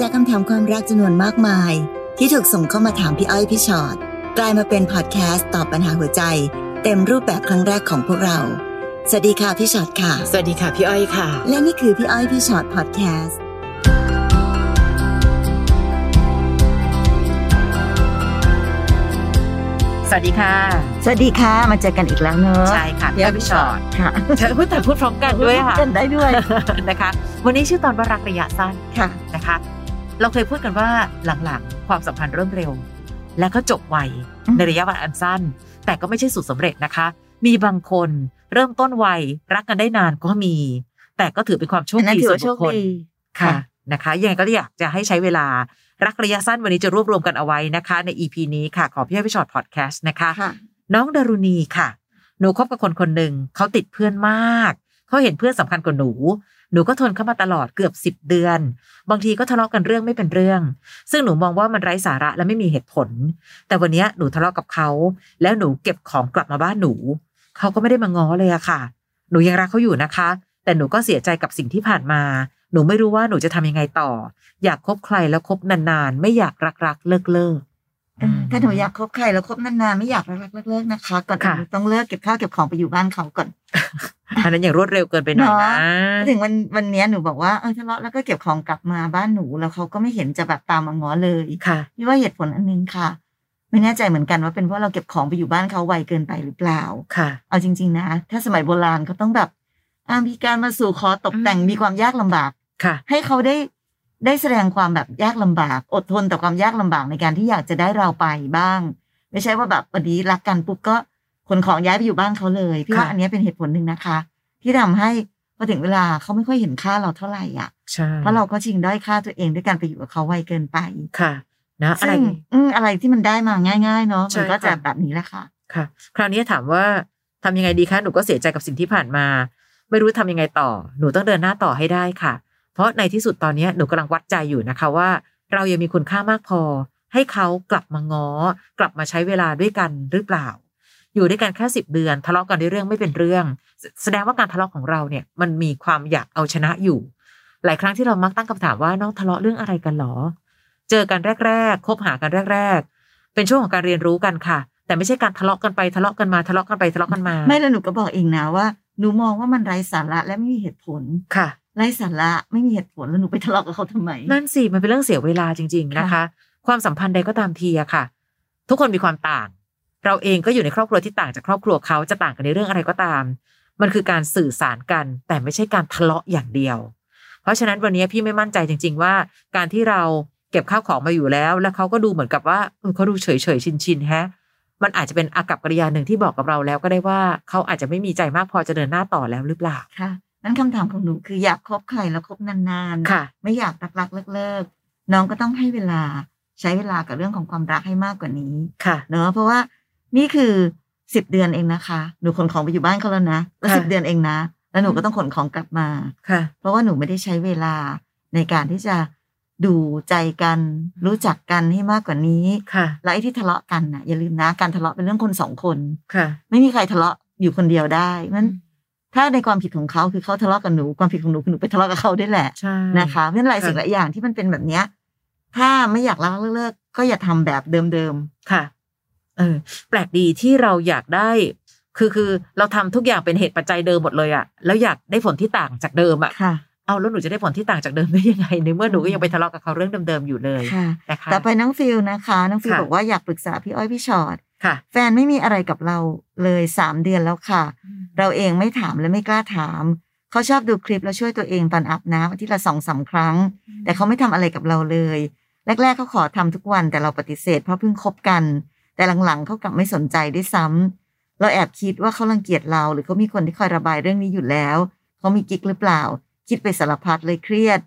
จากคำถามความรักจำนวนมากมาย ที่ถูกส่งเข้ามาถามพี่อ้อยพี่ชอ็อตกลายมาเป็นพอดแคสต์ตอบปัญหาหัวใจ เต็มรูปแบบครั้งแรกของพวกเรา สวัสดีค่ะพี่ชอ็อตค่ะ สวัสดีค่ะพี่อ้อยค่ะ และนี่คือพี่อ้อยพี่ชอ็อตพอดแคสต์สวัสดีค่ะ สวัสดีค่ะ มาเจอกันอีกแล้วเนอะใช่ค่ะพี่อ้อยพี่ฉอดค่ะเธอพูดแต่พูดพร้อมกันด้วยค่ะกันได้ด้วยนะคะ วันนี้ชื่อตอนว่ารักระยะสั้นค่ะนะคะ เราเคยพูดกันว่าหลังๆ ความสัมพันธ์เริ่มเร็ว แล้วก็จบไวอืมในระยะเวลาอันสั้น แต่ก็ไม่ใช่สุดสำเร็จนะคะ มีบางคนเริ่มต้นไวรักกันได้นานก็มี แต่ก็ถือเป็นความโชคอันนั้นดีถือส่วนว่าโชบุคคคลดีค่ะค่ะนะคะยังไงก็อยากจะให้ใช้เวลารักระยะสั้นวันนี้จะรวบรวมกันเอาไว้นะคะ ใน EP นี้ค่ะ ขอพี่ให้พี่ชอตพอดแคสต์นะคะค่ะน้องดารุณีค่ะ หนูคบกับคนคนหนึ่งเขาติดเพื่อนมากเขาเห็นเพื่อนสำคัญกว่าหนู หนูก็ทนเข้ามาตลอดเกือบสิบเดือน บางทีก็ทะเลาะกันเรื่องไม่เป็นเรื่อง ซึ่งหนูมองว่ามันไร้สาระและไม่มีเหตุผล แต่วันนี้หนูทะเลาะกับเขา แล้วหนูเก็บของกลับมาบ้านหนู เขาก็ไม่ได้มาง้อเลยอะค่ะ หนูยังรักเขาอยู่นะคะ แต่หนูก็เสียใจกับสิ่งที่ผ่านมา หนูไม่รู้ว่าหนูจะทำยังไงต่อ อยากคบใครแล้วคบนานๆ ไม่อยากรักๆเลิกเลิกเออ ถ้าหนูอยากคบใครแล้วคบนานๆไม่อยากรักๆเลิกๆนะคะก่อนอื่นค่ะหนูต้องเลิกเก็บข้าวเก็บของไปอยู่บ้านเขาก่อนอันนั้นอย่างรวดเร็วเกินไปหน่อยนะถึงวันวันเนี้ยหนูบอกว่าเออทะเลาะแล้วก็เก็บของกลับมาบ้านหนูแล้วเขาก็ไม่เห็นจะแบบตามมาง้อเลยค่ะพี่ว่าเหตุผลอันนึงค่ะ ไม่แน่ใจเหมือนกันว่าเป็นเพราะเราเก็บของไปอยู่บ้านเขาไวเกินไปหรือเปล่าค่ะ เอาจริง ๆ นะ ถ้าสมัยโบราณเขาต้องแบบอ่ามีการมาสู่ขอตกแต่งอืมมีความยากลำบากค่ะ ให้เขาได้ ได้แสดงความแบบยากลำบาก อดทนต่อความยากลำบากในการที่อยากจะได้เราไปบ้าง ไม่ใช่ว่าแบบวันนี้รักกันปุ๊บก็ขนของย้ายไปอยู่บ้านเขาเลยพี่ว่าค่ะอันเนี้ยเป็นเหตุผลหนึ่งนะคะ ที่ทำให้พอถึงเวลาเขาไม่ค่อยเห็นค่าเราเท่าไหร่อะใช่เพราะเราก็ชิงด้อยค่าตัวเองด้วยการไปอยู่กับเขาไวเกินไปค่ะ นะอะไรซึ่งอืมอะไรที่มันได้มาง่าย ๆ เนาะใช่มันก็จะค่ะแบบนี้แหละค่ะ ค่ะ คราวนี้ถามว่าทำยังไงดีคะหนูก็เสียใจกับสิ่งที่ผ่านมา ไม่รู้ทำยังไงต่อ หนูต้องเดินหน้าต่อให้ได้ค่ะ เพราะในที่สุดตอนนี้หนูกำลังวัดใจอยู่นะคะว่า เรายังมีคุณค่ามากพอ ให้เขากลับมาง้อ กลับมาใช้เวลาด้วยกันหรือเปล่า อยู่ด้วยกันแค่สิบเดือนทะเลาะกันในเรื่องไม่เป็นเรื่องแสแสดงว่าการทะเลาะของเราเนี่ยมันมีความอยากเอาชนะอยู่ หลายครั้งที่เรามักตั้งคำถามว่าน้องทะเลาะเรื่องอะไรกันหรอ เจอกันแรก ๆ คบหากันแรก ๆ เป็นช่วงของการเรียนรู้กันค่ะ แต่ไม่ใช่การทะเลาะกันไปทะเลาะกันมาทะเลาะกันไปทะเลาะกันมา ไม่แล้วหนูก็บอกเองนะว่าหนูมองว่ามันไร้สาระและไม่มีเหตุผลค่ะ ไร้สาระไม่มีเหตุผลแล้วหนูไปทะเลาะกับเขาทำไม นั่นสิ มันเป็นเรื่องเสียเวลาจริง ๆ นะคะค่ะความสัมพันธ์ใดก็ตามทีอะค่ะ ทุกคนมีความต่าง เราเองก็อยู่ในครอบครัวที่ต่างจากครอบครัวเขาจะต่างกันในเรื่องอะไรก็ตาม มันคือการสื่อสารกัน แต่ไม่ใช่การทะเลาะอย่างเดียว เพราะฉะนั้นวันนี้พี่ไม่มั่นใจจริง ๆ ว่า การที่เราเก็บข้าวของมาอยู่แล้ว แล้วเขาก็ดูเหมือนกับว่าเออเขาดูเฉยเฉยชินชินๆแฮะมันอาจจะเป็นอากับกริยาหนึ่งที่บอกกับเราแล้วก็ได้ว่าเขาอาจจะไม่มีใจมากพอจะเดินหน้าต่อแล้วหรือเปล่าค่ะ นั้นคำถามของหนูคืออยากคบใครแล้วคบนานๆค่ะไม่อยากรักรักเลิกเลิกๆน้องก็ต้องให้เวลาใช้เวลากับเรื่องของความรักให้มากกว่านี้ค่ะเนอะเพราะว่านี่คือสิบเดือนเองนะคะ หนูขนของไปอยู่บ้านเขาแล้วนะแล้วค่ะสิบเดือนเองนะ แล้วหนูก็ต้องขนของกลับมาค่ะ เพราะว่าหนูไม่ได้ใช้เวลาในการที่จะดูใจกันรู้จักกันให้มากกว่านี้ค่ะแล้วไอ้ที่ทะเลาะกันน่ะอย่าลืมนะการทะเลาะเป็นเรื่องคนสองคนค่ะ ไม่มีใครทะเลาะอยู่คนเดียวได้นั้น ถ้าในความผิดของเขาคือเขาทะเลาะกับหนูความผิดของหนูคือหนูไปทะเลาะกับเขาด้วยแหละใช่นะคะเพราะฉะนั้นหลายค่ะสิ่งหลายอย่างที่มันเป็นแบบเนี้ย ถ้าไม่อยากรักเลิกๆก็อย่าทำแบบเดิมค่ะ เออ แปลกดีที่เราอยากได้ คือคือเราทำทุกอย่างเป็นเหตุปัจจัยเดิมหมดเลยอะแล้วอยากได้ผลที่ต่างจากเดิมอะๆค่ะเอาแล้วหนูจะได้ผลที่ต่างจากเดิมได้ยังไงในเมื่อหนูก็ยังไปทะเลาะกับเขาเรื่องเดิมๆอยู่เลยค่ะนะคะต่อไปน้องฟิลนะคะ น้องฟิลค่ะบอกว่าอยากปรึกษาพี่อ้อยพี่ชอ็อต ค่ะ แฟนไม่มีอะไรกับเราเลยสามเดือนแล้วค่ะ เราเองไม่ถามและไม่กล้าถาม เขาชอบดูคลิปแล้วช่วยตัวเองตอนอาบน้ำอาทิตย์ละสองสามครั้ง แต่เขาไม่ทำอะไรกับเราเลย แรก ๆเขาขอทำทุกวันแต่เราปฏิเสธเพราะเพิ่งคบกัน แต่หลังๆเขากลับไม่สนใจด้วยซ้ำเราแอบคิดว่าเขารังเกียจเรา หรือเขามีคนที่คอยระบายเรื่องนี้อยู่แล้วเขามีกิ๊กหรือเปล่า คิดไปสารพัดเลยเครียด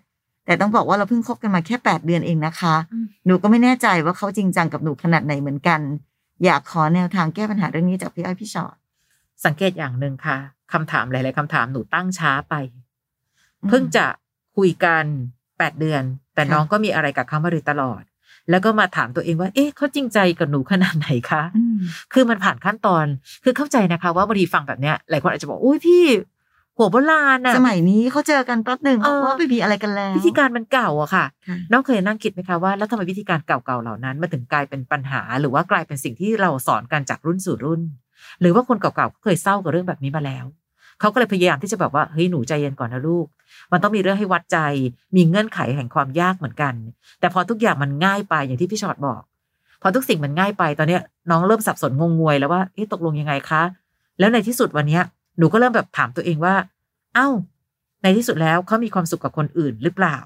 แต่ต้องบอกว่าเราเพิ่งคบกันมาแค่แปดเดือนเองนะคะอืมหนูก็ไม่แน่ใจว่าเขาจริงจังกับหนูขนาดไหนเหมือนกัน อยากขอแนวทางแก้ปัญหาเรื่องนี้จากพี่อ้อยพี่ชอ็อตสังเกตอย่างหนึ่งค่ะคำถามหลาย ๆคำถามหนูตั้งช้าไป เพิ่งจะคุยกันแปดเดือน แต่ค่ะน้องก็มีอะไรกับเขามาโดยตลอด แล้วก็มาถามตัวเองว่า เอ๊ะเขาจริงใจกับหนูขนาดไหนคะอืมคือมันผ่านขั้นตอนคือเข้าใจนะคะ ว่าบางทีฟังแบบเนี้ยหลายคนอาจจะบอกอุ้ยพี่โหหัวโบราณอะสมัยนี้เขาเจอกันแป๊บหนึ่งเออเขาก็ไม่มีอะไรกันแล้ว วิธีการมันเก่าอะค่ะค่ะ น้องเคยนั่งคิดไหมคะว่าแล้วทำไมวิธีการเก่าๆเหล่านั้นมาถึงกลายเป็นปัญหา หรือว่ากลายเป็นสิ่งที่เราสอนกันจากรุ่นสู่รุ่น หรือว่าคนเก่าๆก็เคยเศร้ากับเรื่องแบบนี้มาแล้วเขาก็เลยพยายามที่จะแบบว่าเฮ้ยหนูใจเย็นก่อนนะลูก มันต้องมีเรื่องให้วัดใจ มีเงื่อนไขแห่งความยากเหมือนกัน แต่พอทุกอย่างมันง่ายไปอย่างที่พี่ชอตบอก พอทุกสิ่งมันง่ายไปตอนเนี้ยน้องเริ่มสับสนงงงวยแล้วว่าเอ๊ะตกลงยังไงคะแล้วในที่สุดวันเนี้ย หนูก็เริ่มแบบถามตัวเองว่า เอ้า ในที่สุดแล้วเขามีความสุขกับคนอื่นหรือเปล่า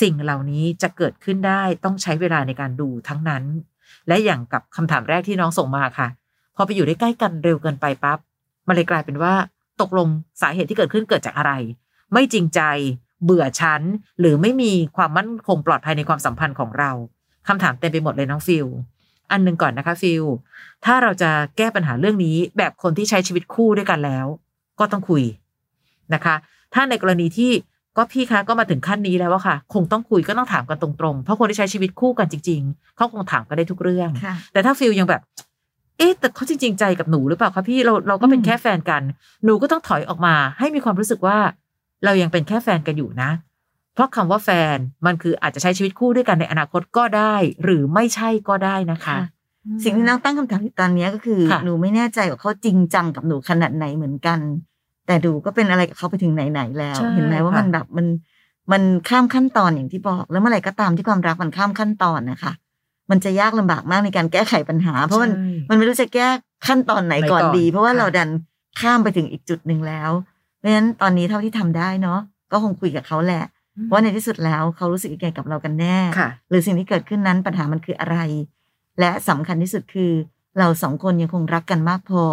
สิ่งเหล่านี้จะเกิดขึ้นได้ต้องใช้เวลาในการดูทั้งนั้น และอย่างกับคำถามแรกที่น้องส่งมาค่ะ พอไปอยู่ได้ใกล้กันเร็วเกินไปปั๊บมันเลยกลายเป็นว่าตกลงสาเหตุที่เกิดขึ้นเกิดจากอะไร ไม่จริงใจ เบื่อชั้นหรือไม่มีความมั่นคงปลอดภัยในความสัมพันธ์ของเราคำถามเต็มไปหมดเลยน้องฟิล อันหนึ่งก่อนนะคะฟิลถ้าเราจะแก้ปัญหาเรื่องนี้แบบคนที่ใช้ชีวิตคู่ด้วยกันแล้ว ก็ต้องคุยนะคะ ถ้าในกรณีที่ก็พี่คะก็มาถึงขั้นนี้แล้วอะค่ะ คงต้องคุยก็ต้องถามกันตรงๆ เพราะคนที่ใช้ชีวิตคู่กันจริง ๆ เขาคงถามกันได้ทุกเรื่องค่ะแต่ถ้าฟิลยังแบบ เอ๊ะแต่เขาจริง ๆ ใจกับหนูหรือเปล่าคะพี่เราเราก็เป็นอืมแค่แฟนกัน หนูก็ต้องถอยออกมา ให้มีความรู้สึกว่า เรายังเป็นแค่แฟนกันอยู่นะ เพราะคำว่าแฟนมันคืออาจจะใช้ชีวิตคู่ด้วยกันในอนาคตก็ได้ หรือไม่ใช่ก็ได้นะคะค่ะสิ่งที่น้องตั้งคำถามอยู่ตอนเนี้ยก็คือค่ะหนูไม่แน่ใจว่าเขาจริงจังกับหนูขนาดไหนเหมือนกัน แต่ดูก็เป็นอะไรกับเขาไปถึงไหนๆแล้วใช่เห็นไหมว่าค่ะมันแบบมันมันข้ามขั้นตอนอย่างที่บอก แล้วเมื่อไหร่ก็ตามที่ความรักมันข้ามขั้นตอนนะคะ มันจะยากลำบากมากในการแก้ไขปัญหา เพราะมันใช่มันไม่รู้จะแก้ขั้นตอนไหนก่อนไหนก่อนดี เพราะว่าค่ะเราดันข้ามไปถึงอีกจุดหนึ่งแล้วเพราะฉะนั้นตอนนี้เท่าที่ทำได้เนาะก็คงคุยกับเขาแหละ ว่าในที่สุดแล้วเขารู้สึกยังไงกับเรากันแน่ค่ะหรือสิ่งที่เกิดขึ้นนั้นปัญหามันคืออะไร และสำคัญที่สุดคือ เราสองคนยังคงรักกันมากพอ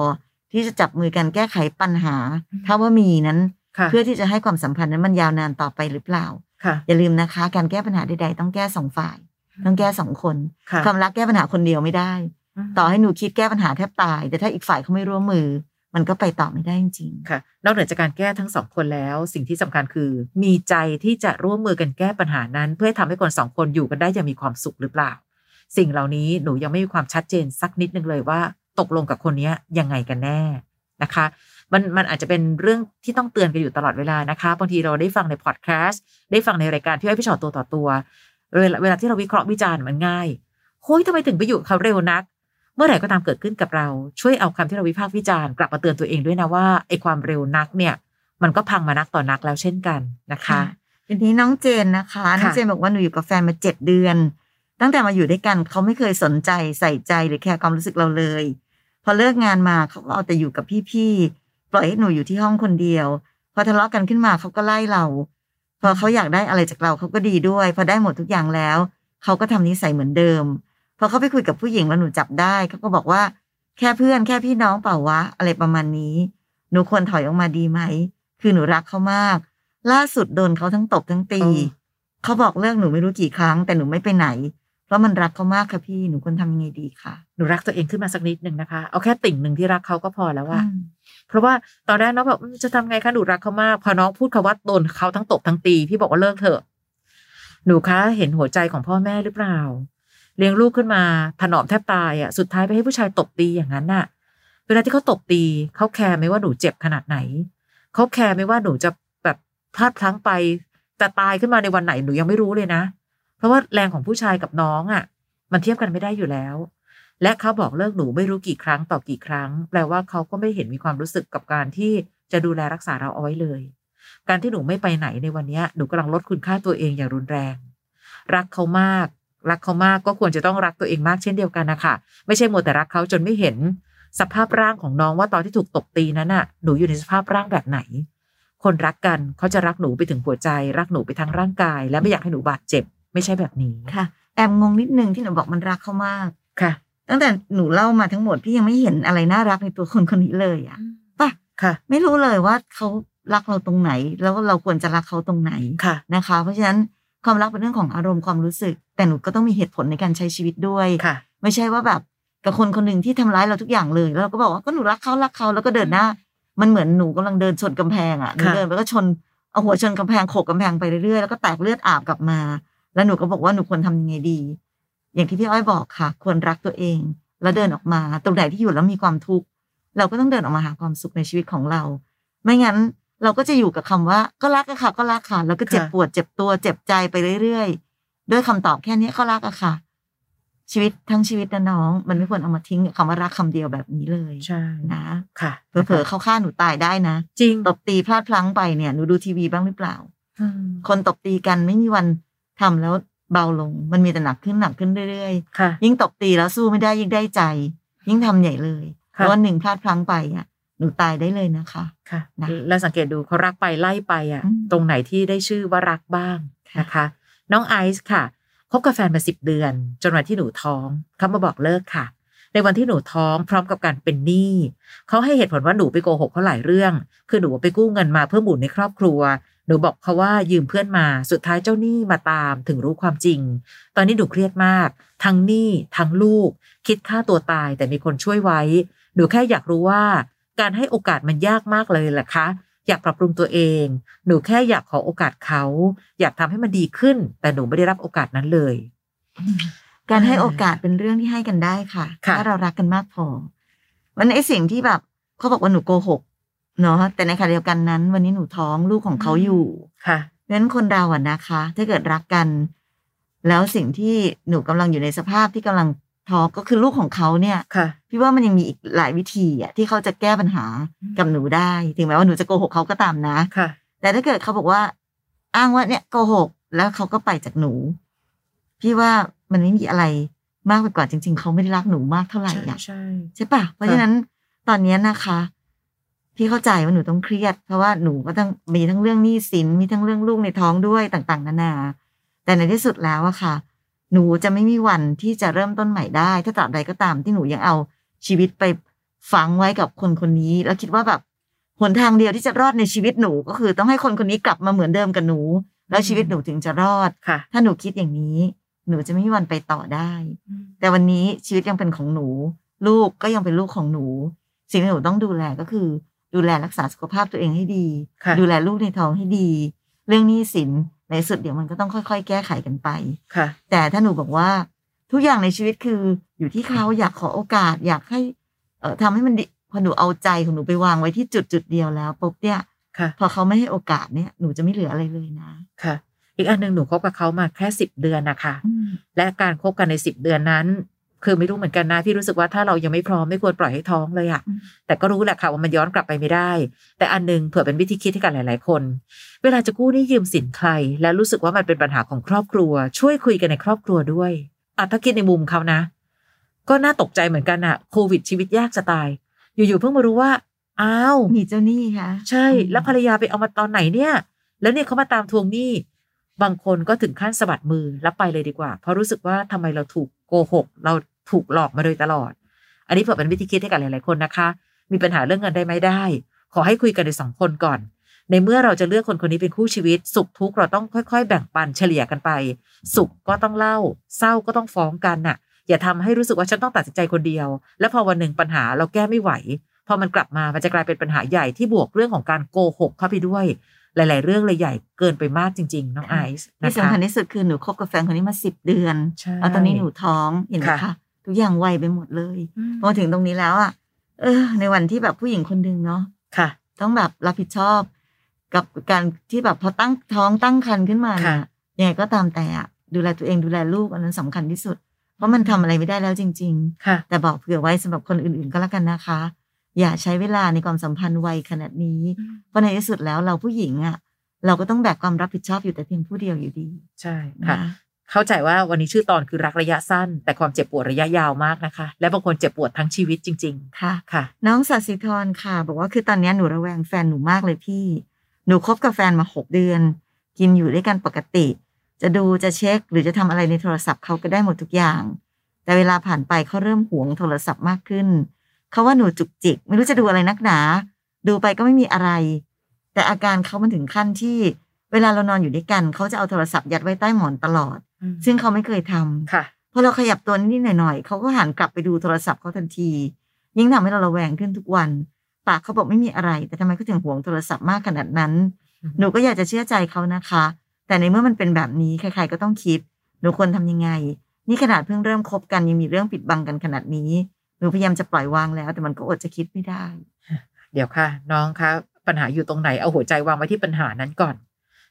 ที่จะจับมือกันแก้ไขปัญหาอืมถ้าว่ามีนั้นค่ะเพื่อที่จะให้ความสัมพันธ์นั้นมันยาวนานต่อไปหรือเปล่าค่ะอย่าลืมนะคะ การแก้ปัญหาใดๆต้องแก้สองฝ่าย ต้องแก้สองคนค่ะความรักแก้ปัญหาคนเดียวไม่ได้ ต่อให้หนูคิดแก้ปัญหาแทบตาย แต่ถ้าอีกฝ่ายเขาไม่ร่วมมือ มันก็ไปต่อไม่ได้จริงค่ะนอกเหนือจากการแก้ทั้งสองคนแล้ว สิ่งที่สำคัญคือ มีใจที่จะร่วมมือกันแก้ปัญหานั้น เพื่อให้ทำให้คนสองคนอยู่กันได้อย่างมีความสุขหรือเปล่า สิ่งเหล่านี้หนูยังไม่มีความชัดเจนสักนิดนึงเลยว่า ตกลงกับคนนี้ยังไงกันแน่นะคะ มันมันอาจจะเป็นเรื่องที่ต้องเตือนกันอยู่ตลอดเวลานะคะบางทีเราได้ฟังในพอดแคสต์ได้ฟังในรายการพี่อ้อยพี่ชอตตัวต่อตัวเวลาเวลาที่เราวิเคราะห์วิจารณ์มันง่ายโฮ้ยทำไมถึงไปอยู่เขาเร็วนัก มื่อไหร่ก็ตามเกิดขึ้นกับเราช่วยเอาคำที่เราวิพากษ์วิจารณ์กลับมาเตือนตัวเองด้วยนะว่าไอ้ความเร็วนักเนี่ย มันก็พังมานักต่อนักแล้วเช่นกันนะคะทีนี้น้องเจนนะคะน้องเจนบอกว่าหนูอยู่กับแฟนมาเจ็ดเดือน ตั้งแต่มาอยู่ด้วยกันเขาไม่เคยสนใจใส่ใจหรือแคร์ความรู้สึกเราเลย พอเลิกงานมาเขาก็เอาแต่อยู่กับพี่ๆปล่อยให้หนูอยู่ที่ห้องคนเดียว พอทะเลาะกันขึ้นมาเขาก็ไล่เรา พอเขาอยากได้อะไรจากเราเขาก็ดีด้วย พอได้หมดทุกอย่างแล้วเขาก็ทำนิสัยเหมือนเดิม พอเขาไปคุยกับผู้หญิงแล้วหนูจับได้เขาก็บอกว่า แค่เพื่อนแค่พี่น้องเปล่าวะ อะไรประมาณนี้ หนูควรถอยออกมาดีไหม คือหนูรักเขามาก ล่าสุดโดนเขาทั้งตบทั้งตีอ๋อเขาบอกเลิกหนูไม่รู้กี่ครั้ง แต่หนูไม่ไปไหน เพราะมันรักเขามากค่ะพี่หนูควรทำยังไงดีคะหนูรักตัวเองขึ้นมาสักนิดหนึ่งนะคะ เอาแค่ติ่งหนึ่งที่รักเขาก็พอแล้วว่าอืมเพราะว่าตอนแรกน้องแบบอืมจะทำไงคะหนูรักเขามาก พอน้องพูดคำว่าโดนเขาทั้งตบทั้งตี พี่บอกว่าเลิกเถอะ หนูคะเห็นหัวใจของพ่อแม่หรือเปล่า เลี้ยงลูกขึ้นมาถนอมแทบตายอะสุดท้ายไปให้ผู้ชายตบตีอย่างนั้นน่ะ เวลาที่เขาตบตีเขาแคร์ไหมว่าหนูเจ็บขนาดไหนเขาแคร์ไหมว่าหนูจะแบบพลาดพลั้งไป แต่ตายขึ้นมาในวันไหนหนูยังไม่รู้เลยนะ เพราะว่าแรงของผู้ชายกับน้องอะ มันเทียบกันไม่ได้อยู่แล้ว และเขาบอกเลิกหนูไม่รู้กี่ครั้งต่อกี่ครั้ง แปลว่าเขาก็ไม่เห็นมีความรู้สึกกับการที่จะดูแลรักษาเราเอาไว้เลย การที่หนูไม่ไปไหนในวันนี้หนูกำลังลดคุณค่าตัวเองอย่างรุนแรง รักเขามาก รักเขามากก็ควรจะต้องรักตัวเองมากเช่นเดียวกันนะคะไม่ใช่มัวแต่รักเขาจนไม่เห็นสภาพร่างของน้องว่าตอนที่ถูกตบตีนั้นน่ะหนูอยู่ในสภาพร่างแบบไหน คนรักกันเขาจะรักหนูไปถึงหัวใจ รักหนูไปทั้งร่างกาย และไม่อยากให้หนูบาดเจ็บ ไม่ใช่แบบนี้ค่ะ แอบงงนิดนึงที่หนูบอกมันรักเขามากค่ะ ตั้งแต่หนูเล่ามาทั้งหมดพี่ยังไม่เห็นอะไรน่ารักในตัวคนคนนี้เลยอะป่ะค่ะ ไม่รู้เลยว่าเขารักเราตรงไหน แล้วเราควรจะรักเขาตรงไหนค่ะนะคะ เพราะฉะนั้น ความรักเป็นเรื่องของอารมณ์ความรู้สึก แต่หนูก็ต้องมีเหตุผลในการใช้ชีวิตด้วยค่ะ ไม่ใช่ว่าแบบกับคนคนหนึ่งที่ทำร้ายเราทุกอย่างเลย แล้วเราก็บอกว่าก็หนูรักเขารักเขาแล้วก็เดินหน้า มันเหมือนหนูกำลังเดินชนกำแพงอะหนูค่ะเดินไปก็ชนเอาหัวชนกำแพงโขกกำแพงไปเรื่อยๆแล้วก็แตกเลือดอาบกลับมา แล้วหนูก็บอกว่าหนูควรทำยังไงดี อย่างที่พี่อ้อยบอกค่ะ ควรรักตัวเอง แล้วเดินออกมา ตรงไหนที่อยู่แล้วมีความทุกข์เราก็ต้องเดินออกมาหาความสุขในชีวิตของเรา ไม่งั้น เราก็จะอยู่กับคำว่า ก็รักอะค่ะ ก็รักค่ะแล้วก็เจ็บค่ะปวดเจ็บตัวเจ็บใจไปเรื่อยๆด้วยคำตอบแค่นี้ก็รักอะค่ะ ชีวิตทั้งชีวิตนะน้อง มันไม่ควรเอามาทิ้งกับคำว่ารักคำเดียวแบบนี้เลยใช่นะค่ะเผลอๆเขาฆ่าหนูตายได้นะจริงตบตีพลาดพลั้งไปเนี่ยหนูดูทีวีบ้างหรือเปล่าอืมคนตบตีกันไม่มีวันทำแล้วเบาลง มันมีแต่หนักขึ้นหนักขึ้นเรื่อยค่ะๆยิ่งตบตีแล้วสู้ไม่ได้ยิ่งได้ใจ ยิ่งทำใหญ่เลยค่ะแล้ววันหนึ่งพลาดพลั้งไปอะ หนูตายได้เลยนะคะค่ะนะแล้วสังเกตดูเขารักไปไล่ไปอะอืมตรงไหนที่ได้ชื่อว่ารักบ้างค่ะนะคะ น้องไอซ์ค่ะคบกับแฟนมาสิบเดือน จนวันที่หนูท้องเขามาบอกเลิกค่ะ ในวันที่หนูท้องพร้อมกับการเป็นหนี้เขาให้เหตุผลว่าหนูไปโกหกเขาหลายเรื่อง คือหนูไปกู้เงินมาเพื่อหมุนในครอบครัวหนูบอกเขาว่ายืมเพื่อนมาสุดท้ายเจ้าหนี้มาตามถึงรู้ความจริง ตอนนี้หนูเครียดมาก ทั้งหนี้ทั้งลูก คิดฆ่าตัวตายแต่มีคนช่วยไว้ หนูแค่อยากรู้ว่า การให้โอกาสมันยากมากเลยแหละคะอยากปรับปรุงตัวเอง หนูแค่อยากขอโอกาสเขา อยากทำให้มันดีขึ้น แต่หนูไม่ได้รับโอกาสนั้นเลย การให้โอกาสเป็นเรื่องที่ให้กันได้ค่ะค่ะถ้าเรารักกันมากพอมันไอสิ่งที่แบบเขาบอกว่าหนูโกหกเนาะ แต่ในขณะเดียวกันนั้น วันนี้หนูท้องลูกของเขาอยู่ ค่ะเพราะฉะนั้นคนเราอะนะคะ ถ้าเกิดรักกัน แล้วสิ่งที่หนูกำลังอยู่ในสภาพที่กำลัง ท้องก็คือลูกของเขาเนี่ยค่ะ พี่ว่ามันยังมีอีกหลายวิธีอะที่เขาจะแก้ปัญหากับหนูได้ ถึงแม้ว่าหนูจะโกหกเขาก็ตามนะ ค่ะ แต่ถ้าเกิดเขาบอกว่า อ้างว่าเนี่ยโกหกแล้วเขาก็ไปจากหนู พี่ว่ามันไม่มีอะไรมากไปกว่าจริง ๆ เขาไม่ได้รักหนูมากเท่าไหร่ใช่อะใช่ใช่ปะเพราะฉะนั้นตอนเนี้ยนะคะ พี่เข้าใจว่าหนูต้องเครียด เพราะว่าหนูก็ต้องมีทั้งเรื่องหนี้สินมีทั้งเรื่องลูกในท้องด้วยต่าง ๆ นานา แต่ในที่สุดแล้วอะค่ะ หนูจะไม่มีวันที่จะเริ่มต้นใหม่ได้ ถ้าตราบใดก็ตามที่หนูยังเอาชีวิตไปฝังไว้กับคนคนนี้ แล้วคิดว่าแบบหนทางเดียวที่จะรอดในชีวิตหนูก็คือต้องให้คนคนนี้กลับมาเหมือนเดิมกับหนู แล้วชีวิตหนูถึงจะรอดค่ะ ถ้าหนูคิดอย่างนี้ หนูจะไม่มีวันไปต่อได้ แต่วันนี้ชีวิตยังเป็นของหนู ลูกก็ยังเป็นลูกของหนู สิ่งที่หนูต้องดูแลก็คือ ดูแลรักษาสุขภาพตัวเองให้ดีค่ะดูแลลูกในท้องให้ดี เรื่องหนี้สิน ในสุดเดี๋ยวมันก็ต้องค่อยๆ แก้ไขกันไปค่ะ แต่ถ้าหนูบอกว่าทุกอย่างในชีวิตคืออยู่ที่เขาอยากขอโอกาส อยากให้เอ่อทำให้มันดีพอหนูเอาใจของหนูไปวางไว้ที่จุดจุดๆเดียวแล้วปุ๊บเนี่ยค่ะพอเขาไม่ให้โอกาสเนี่ยหนูจะไม่เหลืออะไรเลยนะค่ะ อีกอันหนึ่งหนูคบกับเขามาแค่สิบเดือนนะคะ และการคบกันในสิบเดือนนั้น คือไม่รู้เหมือนกันนะพี่รู้สึกว่าถ้าเรายังไม่พร้อมไม่ควรปล่อยให้ท้องเลยอะอืมแต่ก็รู้แหละค่ะว่ามันย้อนกลับไปไม่ได้ แต่อันหนึงเผื่อเป็นวิธีคิดให้กันหลาย ๆ คน เวลาจะกู้หนี่ยืมสินใคร แล้วรู้สึกว่ามันเป็นปัญหาของครอบครัว ช่วยคุยกันในครอบครัวด้วยอะถ้าคิดในมุมเขานะ ก็น่าตกใจเหมือนกันอะโควิดชีวิตยากจะตาย อยู่ๆเพิ่งมารู้ว่าอ้าวมีเจ้าหนี้ค่ะใช่ แล้วภรรยาไปเอามาตอนไหนเนี่ย แล้วเนี่ยเขามาตามทวงหนี้บางคนก็ถึงขั้นสะบัดมือแล้วไปเลยดีกว่า เพราะรู้สึกว่าทำไมเราถูก โกหก เราถูกหลอกมาโดยตลอด อันนี้เผื่อเป็นวิธีคิดให้กับหลาย ๆ คนนะคะ มีปัญหาเรื่องเงินได้ไหมได้ ขอให้คุยกันในสองคนก่อน ในเมื่อเราจะเลือกคนคนนี้เป็นคู่ชีวิต สุขทุกข์เราต้องค่อย ๆ แบ่งปันเฉลี่ยกันไป สุขก็ต้องเล่า เศร้าก็ต้องฟ้องกันน่ะ อย่าทำให้รู้สึกว่าฉันต้องตัดสินใจคนเดียว แล้วพอวันหนึ่งปัญหาเราแก้ไม่ไหวพอมันกลับมา มันจะกลายเป็นปัญหาใหญ่ที่บวกเรื่องของการโกหกเข้าไปด้วย หลาย ๆ เรื่องเลยใหญ่เกินไปมากจริง ๆ น้องไอซ์นะที่คะสำคัญที่สุดคือหนูคบกับแฟนคนนี้มาสิบเดือนใช่แล้วตอนนี้หนูท้องเห็นไหมค่ะคะทุกอย่างไวไปหมดเลยอืมพอถึงตรงนี้แล้วอะเออ ในวันที่แบบผู้หญิงคนหนึ่งเนาะค่ะ ต้องแบบรับผิดชอบ กับการที่แบบพอตั้งท้องตั้งครรภ์ขึ้นมาเนี่ยค่ะยังไงก็ตามแต่อะดูแลตัวเองดูแลลูกอันนั้นสำคัญที่สุด เพราะมันทำอะไรไม่ได้แล้วจริงค่ะๆแต่บอกเผื่อไว้สำหรับคนอื่น ๆ ก็แล้วกันนะคะ อย่าใช้เวลาในความสัมพันธ์ไวขนาดนี้ เพราะในที่สุดแล้วเราผู้หญิงอะ เราก็ต้องแบกความรับผิดชอบอยู่แต่เพียงผู้เดียวอยู่ดี ใช่ค่ะนะเข้าใจว่าวันนี้ชื่อตอนคือรักระยะสั้น แต่ความเจ็บปวดระยะยาวมากนะคะ และบางคนเจ็บปวดทั้งชีวิตจริงค่ะๆค่ะ น้องสัสิธรค่ะ บอกว่าคือตอนนี้หนูระแวงแฟนหนูมากเลยพี่ หนูคบกับแฟนมาหกเดือน กินอยู่ด้วยกันปกติ จะดูจะเช็ค หรือจะทำอะไรในโทรศัพท์เขาก็ได้หมดทุกอย่าง แต่เวลาผ่านไปเขาเริ่มหวงโทรศัพท์มากขึ้น เขาว่าหนูจุกจิก ไม่รู้จะดูอะไรนักหนา ดูไปก็ไม่มีอะไร แต่อาการเขามันถึงขั้นที่ เวลาเรานอนอยู่ด้วยกันเขาจะเอาโทรศัพท์ยัดไว้ใต้หมอนตลอด ซึ่งเขาไม่เคยทำค่ะพอเราขยับตัวนิดๆหน่อยๆเขาก็หันกลับไปดูโทรศัพท์เขาทันที ยิ่งทำให้เราระแวงขึ้นทุกวันปากเขาบอกไม่มีอะไร แต่ทำไมเขาถึงหวงโทรศัพท์มากขนาดนั้นอืมหนูก็อยากจะเชื่อใจเขานะคะ แต่ในเมื่อมันเป็นแบบนี้ใครๆก็ต้องคิด หนูควรทำยังไง นี่ขนาดเพิ่งเริ่มคบกันยังมีเรื่องปิดบังกันขนาดนี้ หนูพยายามจะปล่อยวางแล้ว แต่มันก็อดจะคิดไม่ได้ เดี๋ยวค่ะ น้องคะปปัญหาอยู่ตรงไหนเอาหัวใจวางไว้ที่ปัญหานั้นก่อน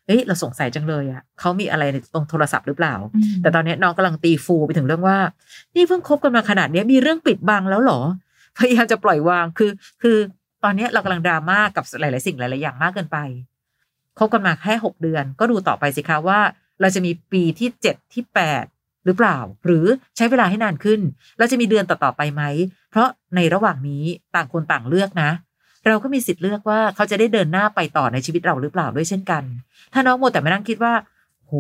เฮ้ยเราสงสัยจังเลยอะเขามีอะไรในตรงโทรศัพท์หรือเปล่า แต่ตอนนี้น้องกำลังตีฟูไปถึงเรื่องว่า นี่เพิ่งคบกันมาขนาดนี้มีเรื่องปิดบังแล้วเหรอ พยายามจะปล่อยวางคือ คือตอนนี้เรากำลังดราม่ากับหลาย ๆ สิ่งหลาย ๆ อย่างมากเกินไปคบกันมาแค่หกเดือน ก็ดูต่อไปสิคะว่า เราจะมีปีที่เจ็ดที่แปด หรือเปล่า หรือใช้เวลาให้นานขึ้น เราจะมีเดือนต่อๆไปไหม เพราะในระหว่างนี้ต่างคนต่างเลือกนะ เราก็มีสิทธิ์เลือกว่าเขาจะได้เดินหน้าไปต่อในชีวิตเราหรือเปล่าด้วยเช่นกัน ถ้าน้องโมแต่ไม่นั่งคิดว่า โห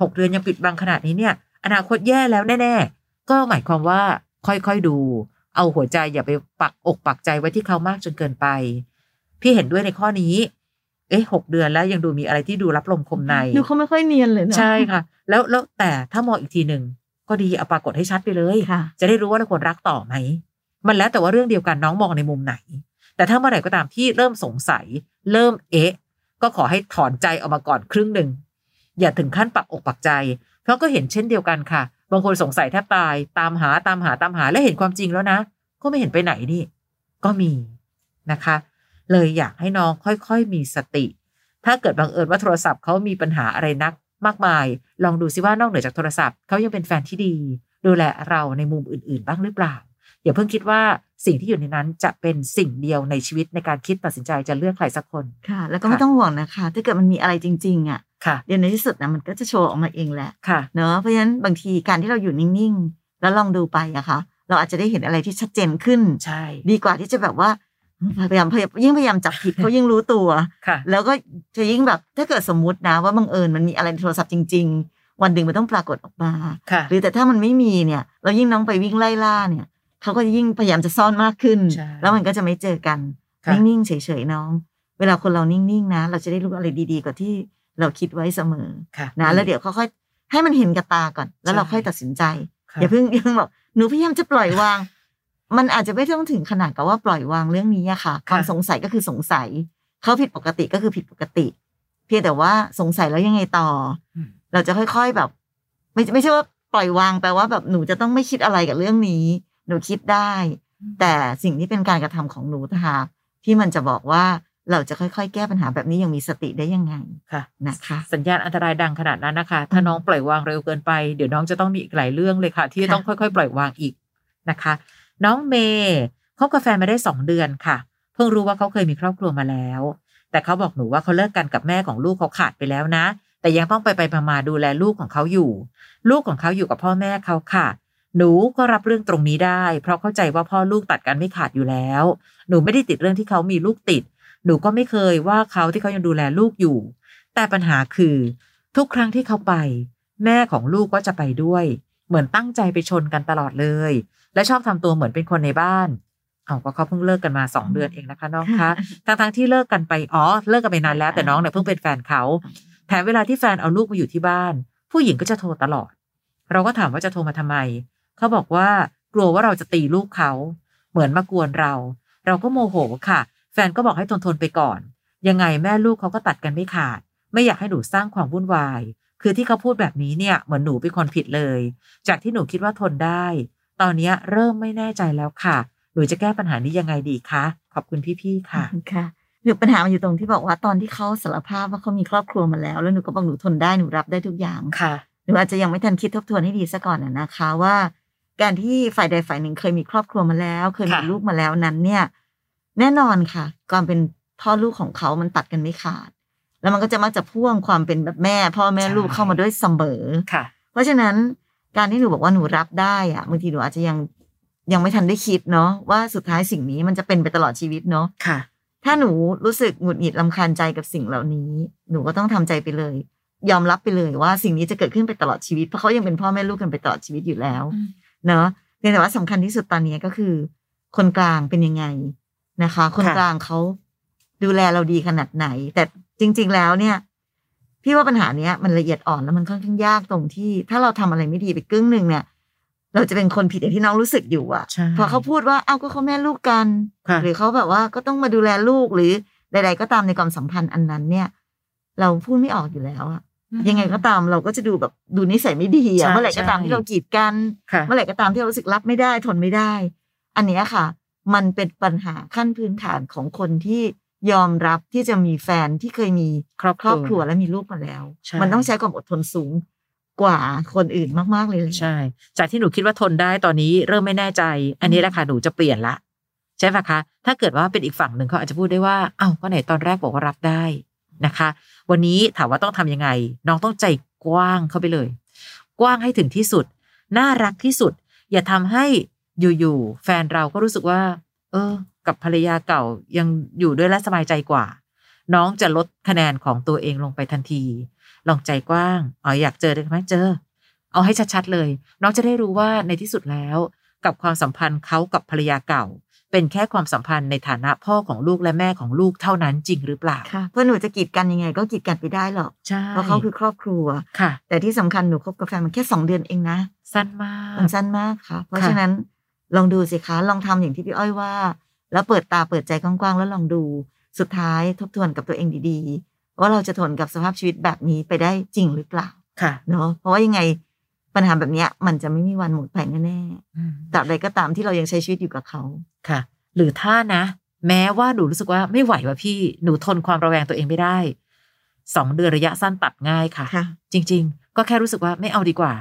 หกเดือนยังปิดบังขนาดนี้เนี่ย อนาคตแย่แล้วแน่ๆ ก็หมายความว่าค่อยๆดู เอาหัวใจอย่าไปปักอกปักใจไว้ที่เขามากจนเกินไป พี่เห็นด้วยในข้อนี้ เอ๊ะหกเดือนแล้วยังดูมีอะไรที่ดูรับลมคมในดูเขาไม่ค่อยเนียนเลยนะใช่ค่ะ แล้วแล้วแต่ถ้ามองอีกทีหนึ่งก็ดีเอาปรากฏให้ชัดไปเลยค่ะจะได้รู้ว่าเราควรรักต่อไหมมันแล้วแต่ว่าเรื่องเดียวกันน้องมองในมุมไหน แต่ถ้าเมื่อไหร่ก็ตามที่เริ่มสงสัย เริ่มเอ๊ะ ก็ขอให้ถอนใจออกมาก่อนครึ่งหนึ่งอย่าถึงขั้นปักอกปักใจ เพราะก็เห็นเช่นเดียวกันค่ะ บางคนสงสัยแทบตายตามหาตามหาตามหาแล้วเห็นความจริงแล้วนะ ก็ไม่เห็นไปไหนนี่ ก็มีนะคะ เลยอยากให้น้องค่อยๆ มีสติ ถ้าเกิดบังเอิญว่าโทรศัพท์เขามีปัญหาอะไรนัก มากมาย ลองดูซิว่านอกเหนือจากโทรศัพท์เขายังเป็นแฟนที่ดี ดูแลเราในมุมอื่นๆ บ้างหรือเปล่า อย่าเพิ่งคิดว่าสิ่งที่อยู่ในนั้นจะเป็นสิ่งเดียวในชีวิตในการคิดตัดสินใจจะเลือกใครสักคนค่ะ แล้วก็ไม่ต้องห่วงนะคะ ถ้าเกิดมันมีอะไรจริงๆอะค่ะเดี๋ยวในที่สุดนะมันก็จะโชว์ออกมาเองแหละค่ะเนอะเพราะฉะนั้นบางทีการที่เราอยู่นิ่งๆ แล้วลองดูไปอะค่ะเราอาจจะได้เห็นอะไรที่ชัดเจนขึ้นใช่ ดีกว่าที่จะแบบว่า พยายามพยายามยิ่งพยายามจับผิดเขายิ่งรู้ตัวค่ะแล้วก็จะยิ่งแบบถ้าเกิดสมมุตินะ ว่าบังเอิญมันมีอะไรในโทรศัพท์จริง ๆ วันหนึ่งมันต้องปรากฏออกมาค่ะหรือแต่ถ้ามันไม่มีเนี่ย เรายิ่งน้องไปวิ่งไล่ล่าเนี่ยเขาก็ยิ่งพยายามจะซ่อนมากขึ้นใช่แล้วมันก็จะไม่เจอกันค่ะนิ่งๆเฉยๆน้อง เวลาคนเรานิ่งๆนะ เราจะได้รู้อะไรดีๆกว่าที่เราคิดไว้เสมอค่ะนะแล้วเดี๋ยวค่อยๆให้มันเห็นกับตาก่อน แล้วเราใช่ค่อยตัดสินใจค่ะอย่าเพิ่งอย่าเพิ่งบอกหนูพยายามจะปล่อยวาง มันอาจจะไม่ต้องถึงขนาดกับว่าปล่อยวางเรื่องนี้อะค่ะความสงสัยก็คือสงสัย เขาผิดปกติก็คือผิดปกติ เพียงแต่ว่าสงสัยแล้วยังไงต่ออืมเราจะค่อยๆแบบ ไม่ไม่ใช่ว่าปล่อยวางแปลว่าแบบหนูจะต้องไม่คิดอะไรกับเรื่องนี้ หนูคิดได้ แต่สิ่งที่เป็นการกระทำของหนูทหากที่มันจะบอกว่าเราจะค่อยๆ แก้ปัญหาแบบนี้อย่างมีสติได้ยังไงค่ะนะคะ สัญญาณอันตรายดังขนาดนั้นนะคะ ถ้าน้องปล่อยวางเร็วเกินไป เดี๋ยวน้องจะต้องมีอีกหลายเรื่องเลยค่ะ ที่ค่ะต้องค่อยๆ ปล่อยวางอีกนะคะ น้องเมย์คบกาแฟนมาได้สองเดือนค่ะ เพิ่งรู้ว่าเขาเคยมีครอบครัวมาแล้ว แต่เขาบอกหนูว่าเขาเลิกกันกับแม่ของลูกเขาขาดไปแล้วนะ แต่ยังต้องไปไปมามาดูแลลูกของเขาอยู่ ลูกของเขาอยู่กับพ่อแม่เขาค่ะ หนูก็รับเรื่องตรงนี้ได้ เพราะเข้าใจว่าพ่อลูกตัดกันไม่ขาดอยู่แล้ว หนูไม่ได้ติดเรื่องที่เขามีลูกติด หนูก็ไม่เคยว่าเขาที่เขายังดูแลลูกอยู่ แต่ปัญหาคือ ทุกครั้งที่เขาไป แม่ของลูกก็จะไปด้วย เหมือนตั้งใจไปชนกันตลอดเลย และชอบทำตัวเหมือนเป็นคนในบ้านเอาก็เขาเพิ่งเลิกกันมาสองเดือนเองนะคะน้องคะทั้งทั้งๆที่เลิกกันไปอ๋อเลิกกันไปนานแล้วแต่น้องเนี่ยเพิ่งเป็นแฟนเขาแถมเวลาที่แฟนเอาลูกมาอยู่ที่บ้าน ผู้หญิงก็จะโทรตลอด เราก็ถามว่าจะโทรมาทำไม เขาบอกว่ากลัวว่าเราจะตีลูกเขา เหมือนมากวนเรา เราก็โมโหค่ะ แฟนก็บอกให้ทนทนๆไปก่อน ยังไงแม่ลูกเขาก็ตัดกันไม่ขาด ไม่อยากให้หนูสร้างความวุ่นวาย คือที่เขาพูดแบบนี้เนี่ยเหมือนหนูเป็นคนผิดเลย จากที่หนูคิดว่าทนได้ ตอนเนี้ยเริ่มไม่แน่ใจแล้วค่ะ หนูจะแก้ปัญหานี้ยังไงดีคะ ขอบคุณพี่ๆ ค่ะค่ะหนูปัญหามันอยู่ตรงที่บอกว่าตอนที่เขาสารภาพว่าเขามีครอบครัวมาแล้ว แล้วหนูก็บอกหนูทนได้หนูรับได้ทุกอย่างค่ะ หนูอาจจะยังไม่ทันคิดทบทวนให้ดีซะก่อนนะนะคะ ว่า การที่ฝ่ายใดฝ่ายหนึ่งเคยมีครอบครัวมาแล้ว เคยมีค่ะลูกมาแล้วนั้นเนี่ย แน่นอนค่ะ ความเป็นพ่อลูกของเขามันตัดกันไม่ขาด แล้วมันก็จะมักจะพ่วงความเป็นแบบแม่ พ่อแม่ลูกเข้ามาด้วยเสมอค่ะ เพราะฉะนั้น การที่หนูบอกว่าหนูรับได้อะบางทีหนูอาจจะยังยังไม่ทันได้คิดเนาะว่าสุดท้ายสิ่งนี้มันจะเป็นไปตลอดชีวิตเนาะค่ะ ถ้าหนูรู้สึกหงุดหงิดลำคาญใจกับสิ่งเหล่านี้ หนูก็ต้องทำใจไปเลย ยอมรับไปเลยว่าสิ่งนี้จะเกิดขึ้นไปตลอดชีวิต เพราะเขายังเป็นพ่อแม่ลูกกันไปตลอดชีวิตอยู่แล้วอืมเนาะเพียงแต่ว่าสำคัญที่สุดตอนนี้ก็คือ คนกลางเป็นยังไงนะคะ คนกลางเขาดูแลเราดีขนาดไหน แต่จริง ๆ แล้วเนี่ย พี่ว่าปัญหาเนี้ยมันละเอียดอ่อนแล้วมันค่อนข้างยากตรงที่ ถ้าเราทำอะไรไม่ดีไปกึ่งหนึ่งเนี่ยเราจะเป็นคนผิดอย่างที่น้องรู้สึกอยู่อะใช่พอเขาพูดว่าเอ้าก็เขาแม่ลูกกันค่ะหรือเขาแบบว่าก็ต้องมาดูแลลูกหรือใด ๆ ก็ตามในความสัมพันธ์อันนั้น เนี่ย เราพูดไม่ออกอยู่แล้วอะยังไงก็ตามเราก็จะดูแบบดูนิสัยไม่ดีใช่อะเมื่อไหร่ก็ตามใช่ที่เรากีดกันค่ะเมื่อไหร่ก็ตามที่เรารู้สึกรับไม่ได้ทนไม่ได้ อันเนี้ยค่ะ มันเป็นปัญหาขั้นพื้นฐานของคนที่ ยอมรับที่จะมีแฟนที่เคยมีครอบครอบครัวและมีลูกมาแล้วใช่มันต้องใช้ความอดทนสูงกว่าคนอื่นมากๆเลยเลยใช่ จากที่หนูคิดว่าทนได้ตอนนี้เริ่มไม่แน่ใจ อันนี้แหละค่ะหนูจะเปลี่ยนละ ใช่ปะคะ ถ้าเกิดว่าเป็นอีกฝั่งหนึ่งเขาอาจจะพูดได้ว่าเอ้าก็ไหนตอนแรกบอกว่ารับได้นะคะ วันนี้ถามว่าต้องทำยังไง น้องต้องใจกว้างเข้าไปเลย กว้างให้ถึงที่สุด น่ารักที่สุด อย่าทำให้อยู่ๆแฟนเราก็รู้สึกว่า เออ กับภรรยาเก่ายังอยู่ด้วยและสบายใจกว่า น้องจะลดคะแนนของตัวเองลงไปทันที ลองใจกว้างอ๋ออยากเจอได้ไหมเจอ เอาให้ชัดๆเลย น้องจะได้รู้ว่าในที่สุดแล้ว กับความสัมพันธ์เขากับภรรยาเก่า เป็นแค่ความสัมพันธ์ในฐานะพ่อของลูกและแม่ของลูกเท่านั้นจริงหรือเปล่าค่ะเพื่อหนูจะกีดกันยังไง ก็กีดกันไปได้หรอกใช่เพราะเขาคือครอบครัวค่ะ แต่ที่สำคัญหนูคบกับแฟนมันแค่สองเดือนเองนะสั้นมากมันสั้นมากค่ะ เพราะค่ะฉะนั้นลองดูสิคะ ลองทำอย่างที่พี่อ้อยว่า แล้วเปิดตาเปิดใจกว้างๆ แล้วลองดู สุดท้ายทบทวนกับตัวเองดีๆ ว่าเราจะทนกับสภาพชีวิตแบบนี้ไปได้จริงหรือเปล่าค่ะเนาะเพราะว่ายังไงปัญหาแบบเนี้ยมันจะไม่มีวันหมดไปแน่อืมๆตราบใดก็ตามที่เรายังใช้ชีวิตอยู่กับเขาค่ะ หรือถ้านะ แม้ว่าหนูรู้สึกว่าไม่ไหวว่ะพี่หนูทนความระแวงตัวเองไม่ได้สองเดือนระยะสั้นตัดง่ายค่ะค่ะจริง ๆ ก็แค่รู้สึกว่าไม่เอาดีกว่า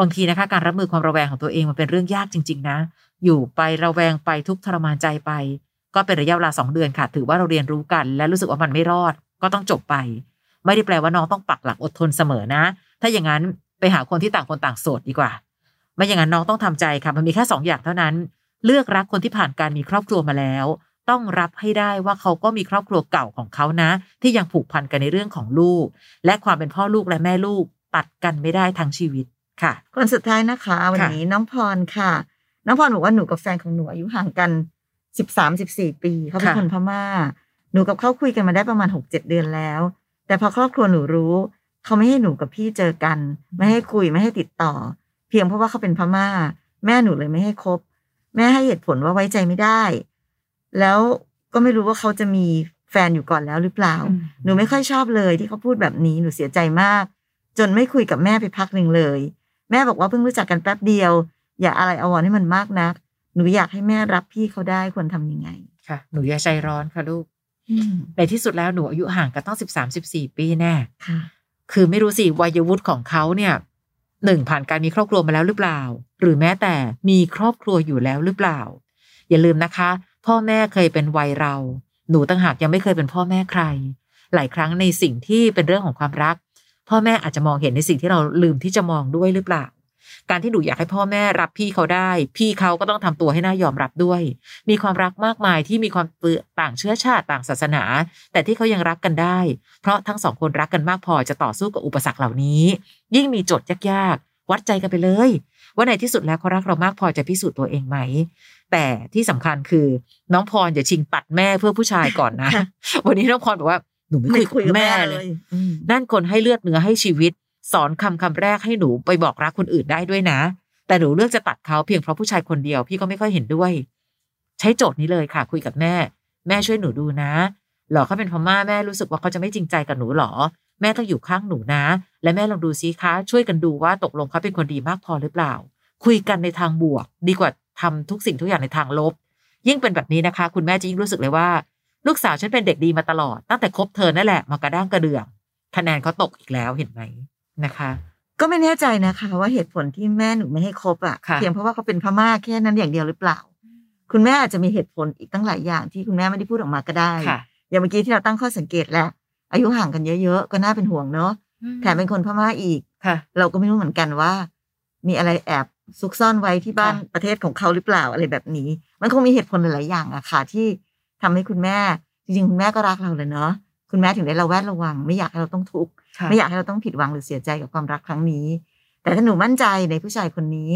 บางทีนะคะ การรับมือความระแวงของตัวเองมันเป็นเรื่องยากจริง ๆ นะ อยู่ไประแวงไปทุกทรมานใจไป ก็เป็นระยะเวลาสองเดือนค่ะ ถือว่าเราเรียนรู้กัน และรู้สึกว่ามันไม่รอด ก็ต้องจบไป ไม่ได้แปลว่าน้องต้องปักหลักอดทนเสมอนะ ถ้าอย่างนั้นไปหาคนที่ต่างคนต่างโสดดีกว่า ไม่อย่างนั้นน้องต้องทำใจค่ะ มันมีแค่สองอย่างเท่านั้น เลือกรักคนที่ผ่านการมีครอบครัวมาแล้ว ต้องรับให้ได้ว่าเขาก็มีครอบครัวเก่าของเขานะ ที่ยังผูกพันกันในเรื่องของลูก และความเป็นพ่อลูกและแม่ลูก ตัดกันไม่ได้ทั้งชีวิต ค่ะ คนสุดท้ายนะคะ วันค่ะนี้น้องพรค่ะ น้องพรบอกว่าหนูกับแฟนของหนูอายุห่างกันสิบสามสิบสี่ปีเขาเป็นคนพม่า หนูกับเขาคุยกันมาได้ประมาณหกเจ็ดเดือนแล้ว แต่พอครอบครัวหนูรู้ เขาไม่ให้หนูกับพี่เจอกัน ไม่ให้คุยไม่ให้ติดต่อ เพียงเพราะว่าเขาเป็นพม่า แม่หนูเลยไม่ให้คบ แม่ให้เหตุผลว่าไว้ใจไม่ได้ แล้วก็ไม่รู้ว่าเขาจะมีแฟนอยู่ก่อนแล้วหรือเปล่าอืมหนูไม่ค่อยชอบเลยที่เขาพูดแบบนี้หนูเสียใจมาก จนไม่คุยกับแม่ไปพักหนึ่งเลย แม่บอกว่าเพิ่งรู้จักกันแป๊บเดียว อย่าอะไรอาวรณ์ให้มันมากนัก หนูอยากให้แม่รับพี่เขาได้ควรทำยังไง ค่ะ หนูอย่าใจร้อนค่ะลูกอืมในที่สุดแล้วหนูอายุห่างกันต้องสิบสามสิบสี่ปีแน่ค่ะคือไม่รู้สิวัยวุฒิของเขาเนี่ยหนึ่งผ่านการมีครอบครัวมาแล้วหรือเปล่า หรือแม้แต่มีครอบครัวอยู่แล้วหรือเปล่า อย่าลืมนะคะ พ่อแม่เคยเป็นวัยเรา หนูต่างหากยังไม่เคยเป็นพ่อแม่ใคร หลายครั้งในสิ่งที่เป็นเรื่องของความรัก พ่อแม่อาจจะมองเห็นในสิ่งที่เราลืมที่จะมองด้วยหรือเปล่า การที่หนูอยากให้พ่อแม่รับพี่เขาได้ พี่เขาก็ต้องทำตัวให้น่ายอมรับด้วย มีความรักมากมายที่มีความต่างเชื้อชาติต่างศาสนา แต่ที่เขายังรักกันได้ เพราะทั้งสองคนรักกันมากพอจะต่อสู้กับอุปสรรคเหล่านี้ ยิ่งมีโจทย์ยากๆวัดใจกันไปเลยว่าในที่สุดแล้วเขารักเรามากพอจะพิสูจน์ตัวเองไหม แต่ที่สำคัญคือ น้องพรอย่าชิงตัดแม่เพื่อผู้ชายก่อนนะ วันนี้น้องพรบอกว่า หนูไม่คุยกับแม่เลยอืมนั่นคนให้เลือดเนื้อให้ชีวิต สอนคำคำแรกให้หนูไปบอกรักคนอื่นได้ด้วยนะ แต่หนูเลือกจะตัดเขาเพียงเพราะผู้ชายคนเดียวพี่ก็ไม่ค่อยเห็นด้วย ใช้โจทย์นี้เลยค่ะ คุยกับแม่ แม่ช่วยหนูดูนะหรอเขาเป็นพม่าแม่รู้สึกว่าเขาจะไม่จริงใจกับหนูหรอ แม่ต้องอยู่ข้างหนูนะ และแม่ลองดูซิคะ ช่วยกันดูว่าตกลงเขาเป็นคนดีมากพอหรือเปล่า คุยกันในทางบวก ดีกว่าทำทุกสิ่งทุกอย่างในทางลบ ยิ่งเป็นแบบนี้นะคะ คุณแม่จะยิ่งรู้สึกเลยว่า ลูกสาวฉันเป็นเด็กดีมาตลอด ตั้งแต่คบเธอนั่นแหละมากระด้างกระเดื่องคะแนนเขาตกอีกแล้วเห็นไหมนะคะ ก็ไม่แน่ใจนะคะว่าเหตุผลที่แม่หนูไม่ให้คบอะค่ะเพียงเพราะว่าเขาเป็นพม่าแค่นั้นอย่างเดียวหรือเปล่า คุณแม่อาจจะมีเหตุผลอีกตั้งหลายอย่างที่คุณแม่ไม่ได้พูดออกมาก็ได้ค่ะอย่างเมื่อกี้ที่เราตั้งข้อสังเกตแล้ว อายุห่างกันเยอะๆก็น่าเป็นห่วงเนาะแถมเป็นคนพม่าอีกค่ะเราก็ไม่รู้เหมือนกันว่า มีอะไรแอบซุกซ่อนไว้ที่บ้านค่ะประเทศของเขาหรือเปล่าอะไรแบบนี้ มันคงมีเหตุผลหลายๆอย่างอะค่ะที่ ทำให้คุณแม่ จริงๆ คุณแม่ก็รักเราเลยเนาะคุณแม่ถึงได้เราแวดระวัง ไม่อยากให้เราต้องทุกข์ค่ะไม่อยากให้เราต้องผิดหวังหรือเสียใจกับความรักครั้งนี้ แต่ถ้าหนูมั่นใจในผู้ชายคนนี้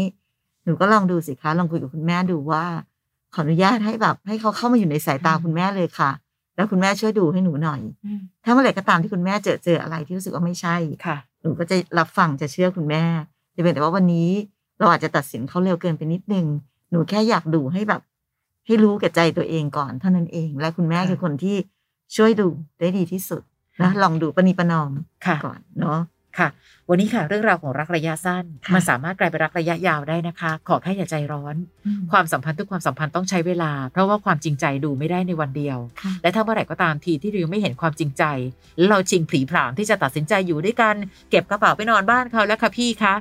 หนูก็ลองดูสิคะลองคุยกับคุณแม่ดูว่า ขออนุญาตให้แบบ ให้เขาเข้ามาอยู่ในสายตาคุณแม่เลยค่ะ แล้วคุณแม่ช่วยดูให้หนูหน่อยอืมถ้าเมื่อไหร่ก็ตามที่คุณแม่เจอเจออะไรที่รู้สึกว่าไม่ใช่ค่ะ หนูก็จะรับฟังจะเชื่อคุณแม่จะเป็นแต่ว่าวันนี้ เราอาจจะตัดสินเขาเร็วเกินไปนิดนึงหนูแค่อยากดูให้แบบ ให้รู้แก่ใจตัวเองก่อนเท่านั้นเอง และคุณแม่ค่ะคือคนที่ช่วยดูได้ดีที่สุดนะลองดูปณีประนอมค่ะก่อนเนาะค่ะ วันนี้ค่ะเรื่องราวของรักระยะสั้นค่ะมันสามารถกลายเป็นรักระยะยาวได้นะคะ ขอแค่อย่าใจร้อน ความสัมพันธ์ทุกความสัมพันธ์ต้องใช้เวลา เพราะว่าความจริงใจดูไม่ได้ในวันเดียวค่ะและถ้าเมื่อไหร่ก็ตามทีที่เรายังไม่เห็นความจริงใจแล้วเราชิงผลีผลามที่จะตัดสินใจอยู่ด้วยกัน เก็บกระเป๋าไปนอนบ้านเขาแล้วค่ะพี่คะ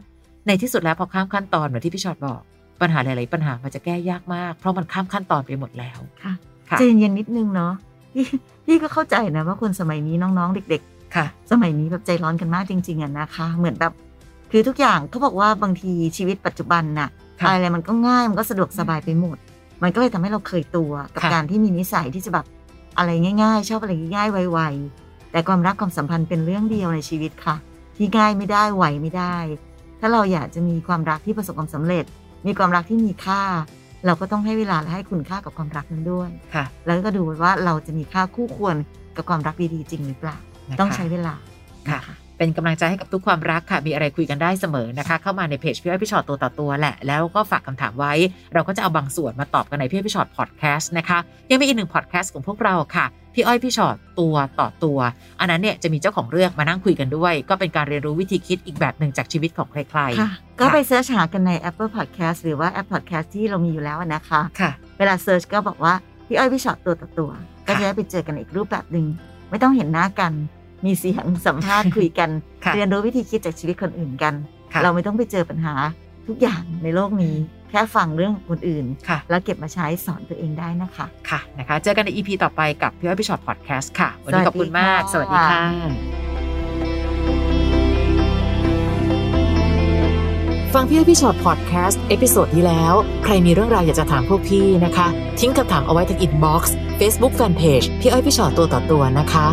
ในที่สุดแล้วพอข้ามขั้นตอนเหมือนที่พี่ชอตบอก ปัญหาหลาย ๆ ปัญหามันจะแก้ยากมาก เพราะมันข้ามขั้นตอนไปหมดแล้วค่ะค่ะใจเย็นๆนิดนึงเนาะพี่พี่ก็เข้าใจนะว่าคนสมัยนี้น้อง ๆ เด็กค่ะๆสมัยนี้แบบใจร้อนกันมากจริง ๆอะนะคะ เหมือนแบบคือทุกอย่างเขาบอกว่าบางทีชีวิตปัจจุบันน่ะค่ะอะไรมันก็ง่ายมันก็สะดวกสบายไปหมด มันก็เลยทำให้เราเคยตัวกับค่ะการที่มีนิสัยที่จะแบบอะไรง่าย ๆ ชอบอะไรง่ายๆไวๆแต่ความรักความสัมพันธ์เป็นเรื่องเดียวในชีวิตค่ะ ที่ง่ายไม่ได้ไหวไม่ได้ ถ้าเราอยากจะมีความรักที่ประสบความสำเร็จ มีความรักที่มีค่า เราก็ต้องให้เวลาและให้คุณค่ากับความรักนั้นด้วยค่ะ แล้วก็ดูว่าเราจะมีค่าคู่ควรกับความรักดีๆจริงหรือเปล่านะคะต้องใช้เวลาค่ะน เป็นกำลังใจให้กับทุกความรักค่ะ มีอะไรคุยกันได้เสมอนะคะ เข้ามาในเพจพี่อ้อยพี่ชอตตัวต่อตัวแหละ แล้วก็ฝากคำถามไว้ เราก็จะเอาบางส่วนมาตอบกันในพี่อ้อยพี่ฉอดพอดแคสต์นะคะ ยังมีอีกหนึ่งพอดแคสต์ของพวกเราค่ะ พี่อ้อยพี่ฉอดตัวต่อตัว อันนั้นเนี่ยจะมีเจ้าของเรื่องมานั่งคุยกันด้วย ก็เป็นการเรียนรู้วิธีคิดอีกแบบหนึ่งจากชีวิตของใครค่ะก็ไป search หากันใน Apple Podcast หรือว่าแอป Podcast ที่เรามีอยู่แล้วนะคะๆค่ะ เวลา search ก็บอกว่าพี่อ้อยพี่ฉอดตัวต่อตัว ก็จะได้ไปเจอกันอีกรูปแบบหนึ่งไม่ต้องเห็นหน้ากัน มีเสียงสัมภาษณ์คุยกันค่ะเรียนรู้วิธีคิดจากชีวิตคนอื่นกันค่ะเราไม่ต้องไปเจอปัญหาทุกอย่างในโลกนี้แค่ฟังเรื่องคนอื่นค่ะแล้วเก็บมาใช้สอนตัวเองได้นะคะ ค่ะนะคะ เจอกันใน EP ต่อไปกับพี่อ้อยพี่ฉอดพอดแคสต์ค่ะ วันนี้ขอบคุณมากสวัสสดีดีค่ะ สวัสดีค่ะ ฟังพี่อ้อยพี่ฉอดพอดแคสต์ episode ที่แล้ว ใครมีเรื่องราวอยากจะถามพวกพี่นะคะ ทิ้งคำถามเอาไว้ที่ inbox เฟซบุ๊กแฟนเพจพี่อ้อยพี่ฉอดตัวต่อตัวนะคะ